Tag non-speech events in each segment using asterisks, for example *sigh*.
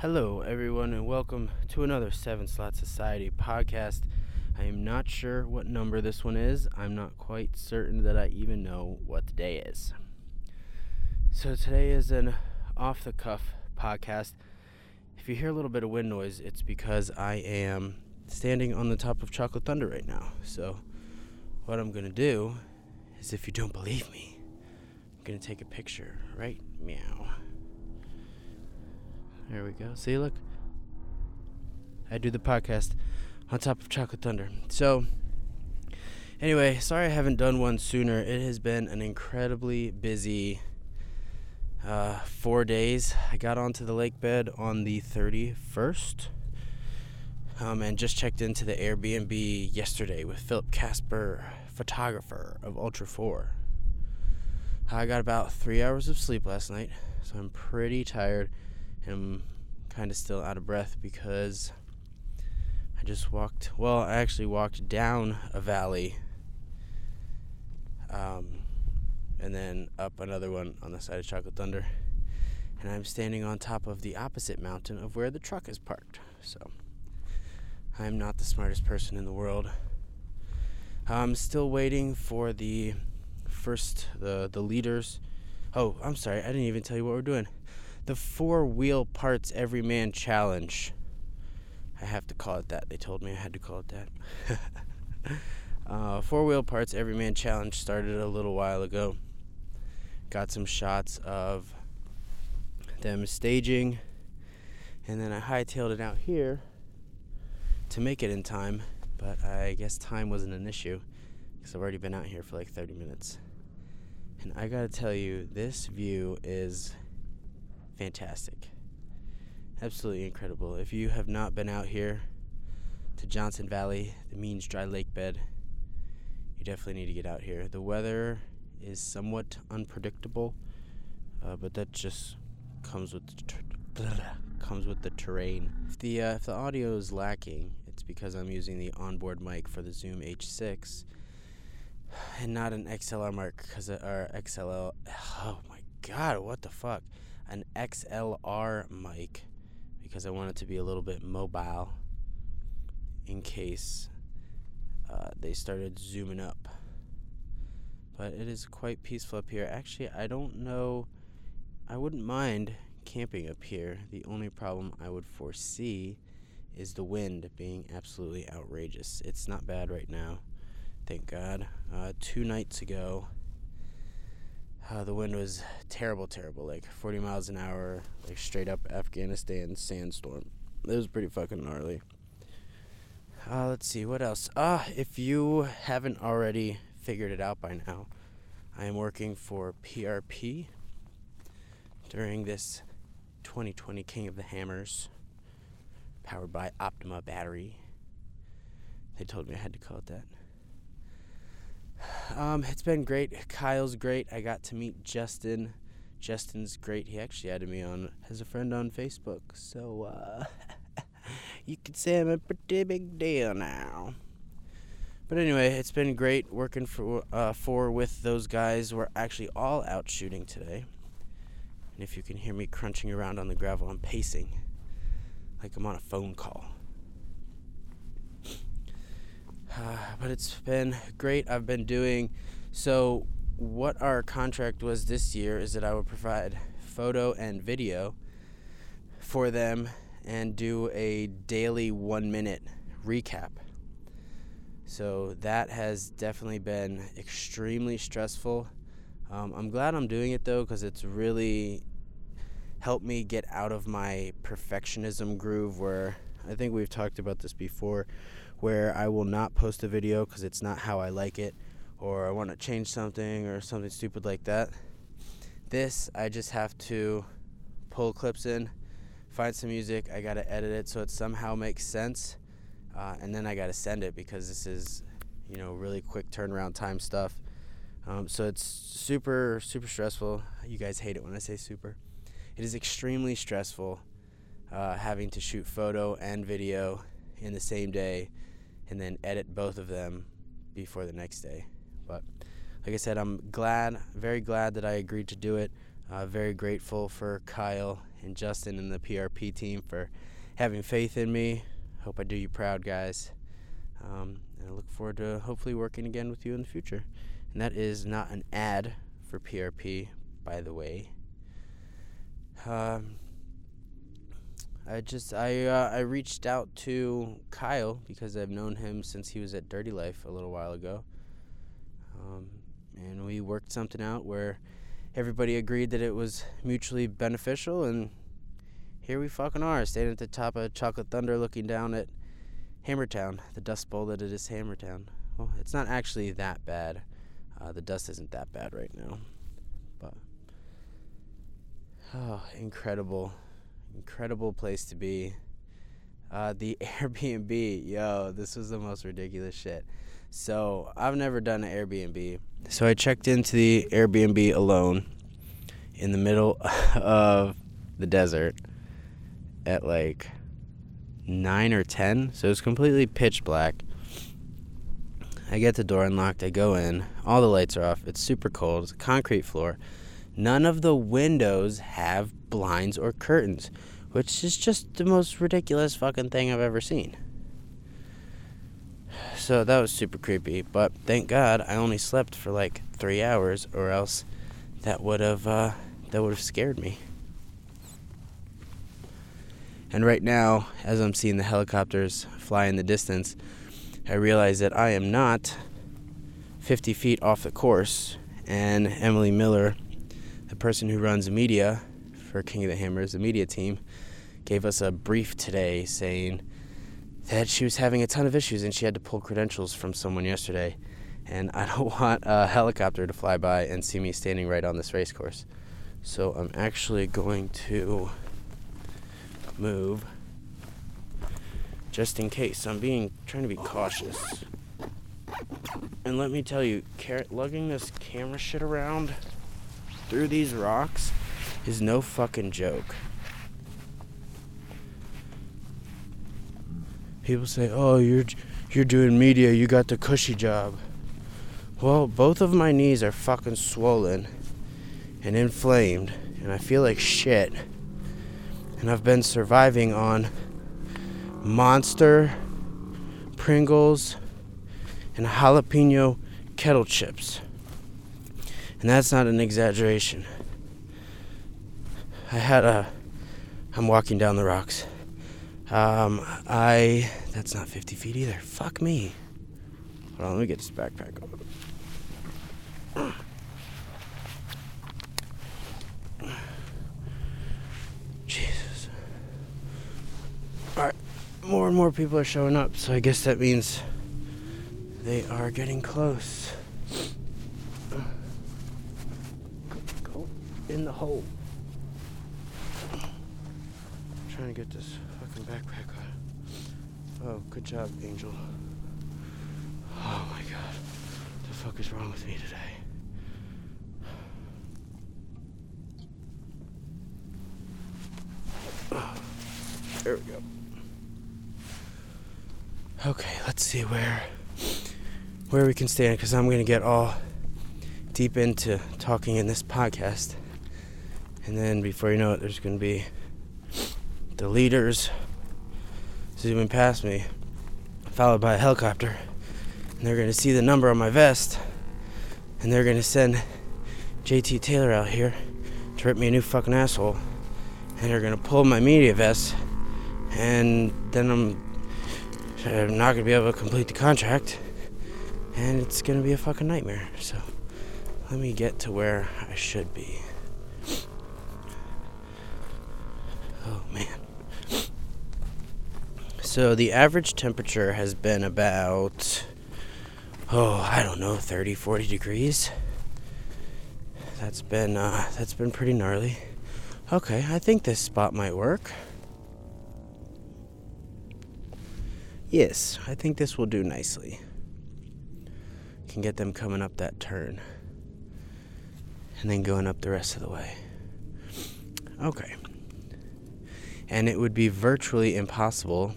Hello, everyone, and welcome to another Seven Slot Society podcast. I am not sure what number this one is. I'm not quite certain that I even know what the day is. So, today is an off the cuff podcast. If you hear a little bit of wind noise, it's because I am standing on the top of Chocolate Thunder right now. So, what I'm going to do is if you don't believe me, I'm going to take a picture right meow. There we go. See, look. I do the podcast on top of Chocolate Thunder. So, anyway, sorry I haven't done one sooner. It has been an incredibly busy uh, four days. I got onto the lake bed on the 31st um, and just checked into the Airbnb yesterday with Philip Casper, photographer of Ultra 4. I got about three hours of sleep last night, so I'm pretty tired I'm kind of still out of breath because I just walked. Well, I actually walked down a valley, um, and then up another one on the side of Chocolate Thunder, and I'm standing on top of the opposite mountain of where the truck is parked. So I'm not the smartest person in the world. I'm still waiting for the first the the leaders. Oh, I'm sorry. I didn't even tell you what we're doing the four wheel parts every man challenge. I have to call it that. They told me I had to call it that. *laughs* uh, four wheel parts every man challenge started a little while ago. Got some shots of them staging, and then I hightailed it out here to make it in time. But I guess time wasn't an issue because I've already been out here for like 30 minutes. And I gotta tell you, this view is fantastic. Absolutely incredible. If you have not been out here to Johnson Valley, the Means Dry Lake bed, you definitely need to get out here. The weather is somewhat unpredictable, uh, but that just comes with the comes with the terrain. If the uh, if the audio is lacking, it's because I'm using the onboard mic for the Zoom H6 and not an XLR mic because our XLR. *sighs* Oh my god, what the fuck? An XLR mic because I want it to be a little bit mobile in case uh, they started zooming up. But it is quite peaceful up here. Actually, I don't know. I wouldn't mind camping up here. The only problem I would foresee is the wind being absolutely outrageous. It's not bad right now, thank God. Uh, two nights ago, uh, the wind was terrible, terrible, like 40 miles an hour, like straight up Afghanistan sandstorm. It was pretty fucking gnarly. Uh, let's see, what else? Uh, if you haven't already figured it out by now, I am working for PRP during this 2020 King of the Hammers, powered by Optima Battery. They told me I had to call it that. Um, it's been great. Kyle's great. I got to meet Justin. Justin's great. He actually added me on as a friend on Facebook. So, uh, *laughs* you could say I'm a pretty big deal now. But anyway, it's been great working for uh, for with those guys. We're actually all out shooting today. And if you can hear me crunching around on the gravel, I'm pacing like I'm on a phone call. Uh, *sighs* but it's been great. I've been doing so. What our contract was this year is that I would provide photo and video for them and do a daily one minute recap. So that has definitely been extremely stressful. Um, I'm glad I'm doing it though because it's really helped me get out of my perfectionism groove where I think we've talked about this before where I will not post a video because it's not how I like it, or I want to change something or something stupid like that. This, I just have to pull clips in, find some music, I gotta edit it so it somehow makes sense, uh, and then I gotta send it because this is, you know, really quick turnaround time stuff. Um, so it's super, super stressful. You guys hate it when I say super. It is extremely stressful uh, having to shoot photo and video in the same day and then edit both of them before the next day. But like I said, I'm glad, very glad that I agreed to do it. Uh, very grateful for Kyle and Justin and the PRP team for having faith in me. Hope I do you proud, guys. Um, and I look forward to hopefully working again with you in the future. And that is not an ad for PRP, by the way. Um, I just I uh, I reached out to Kyle because I've known him since he was at Dirty Life a little while ago, um, and we worked something out where everybody agreed that it was mutually beneficial, and here we fucking are, standing at the top of Chocolate Thunder, looking down at Hammertown, the dust bowl that it is Hammertown. Well, it's not actually that bad. Uh, the dust isn't that bad right now, but oh, incredible incredible place to be. Uh, the *laughs* Airbnb, yo, this was the most ridiculous shit. So I've never done an Airbnb. So I checked into the Airbnb alone in the middle *laughs* of the desert at like nine or ten. So it's completely pitch black. I get the door unlocked. I go in. All the lights are off. It's super cold. It's a concrete floor. None of the windows have blinds or curtains, which is just the most ridiculous fucking thing I've ever seen. So that was super creepy, but thank God I only slept for like three hours, or else that would have uh, that would have scared me. And right now, as I'm seeing the helicopters fly in the distance, I realize that I am not 50 feet off the course, and Emily Miller the person who runs media for King of the Hammers, the media team, gave us a brief today saying that she was having a ton of issues and she had to pull credentials from someone yesterday. And I don't *laughs* want a helicopter to fly by and see me standing right on this race course. So I'm actually going to move just in case. I'm being trying to be cautious. And let me tell you, car- lugging this camera shit around through these rocks is no fucking joke. People say, "Oh, you're you're doing media. You got the cushy job." Well, both of my knees are fucking swollen and inflamed, and I feel like shit. And I've been surviving on Monster, Pringles, and jalapeno kettle chips. And that's not an exaggeration. I had a. I'm walking down the rocks. Um, I. That's not 50 feet either. Fuck me. Hold on, let me get this backpack on. Jesus. Alright, more and more people are showing up, so I guess that means they are getting close. in the hole. I'm trying to get this fucking backpack on. Oh, good job, Angel. Oh my god. What the fuck is wrong with me today? There we go. Okay, let's see where where we can stand because I'm gonna get all deep into talking in this podcast. And then before you know it, there's going to be the leaders zooming past me, followed by a helicopter. And they're going to see the number on my vest. And they're going to send JT Taylor out here to rip me a new fucking asshole. And they're going to pull my media vest. And then I'm, I'm not going to be able to complete the contract. And it's going to be a fucking nightmare. So let me get to where I should be. Oh man. So the average temperature has been about oh, I don't know, 30, 40 degrees. That's been uh that's been pretty gnarly. Okay, I think this spot might work. Yes, I think this will do nicely. Can get them coming up that turn. And then going up the rest of the way. Okay and it would be virtually impossible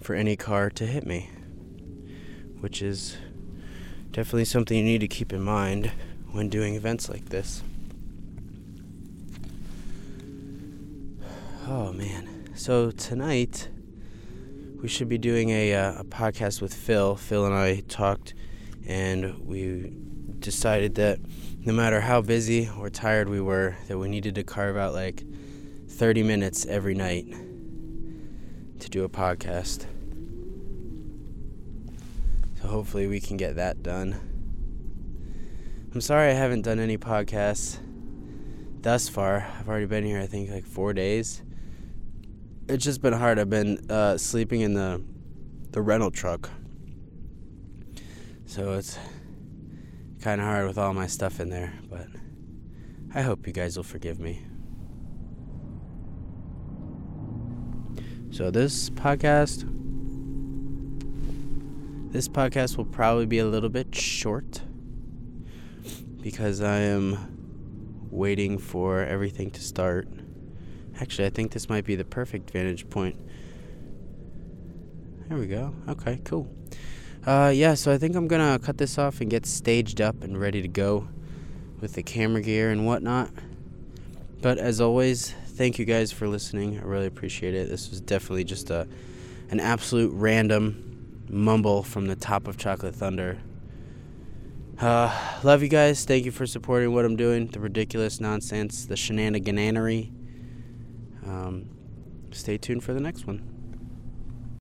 for any car to hit me, which is definitely something you need to keep in mind when doing events like this. Oh man. So tonight we should be doing a, uh, a podcast with Phil. Phil and I talked, and we decided that no matter how busy or tired we were, that we needed to carve out like 30 minutes every night to do a podcast. So hopefully we can get that done. I'm sorry I haven't done any podcasts thus far. I've already been here, I think, like four days. It's just been hard. I've been uh, sleeping in the the rental truck, so it's kind of hard with all my stuff in there. But I hope you guys will forgive me. So this podcast, this podcast will probably be a little bit short because I am waiting for everything to start. Actually, I think this might be the perfect vantage point. There we go. Okay, cool. Uh, yeah, so I think I'm gonna cut this off and get staged up and ready to go with the camera gear and whatnot. But as always, thank you guys for listening. I really appreciate it. This was definitely just a an absolute random mumble from the top of Chocolate Thunder. Uh, love you guys. Thank you for supporting what I'm doing. The ridiculous nonsense, the shenaniganery. Um, stay tuned for the next one.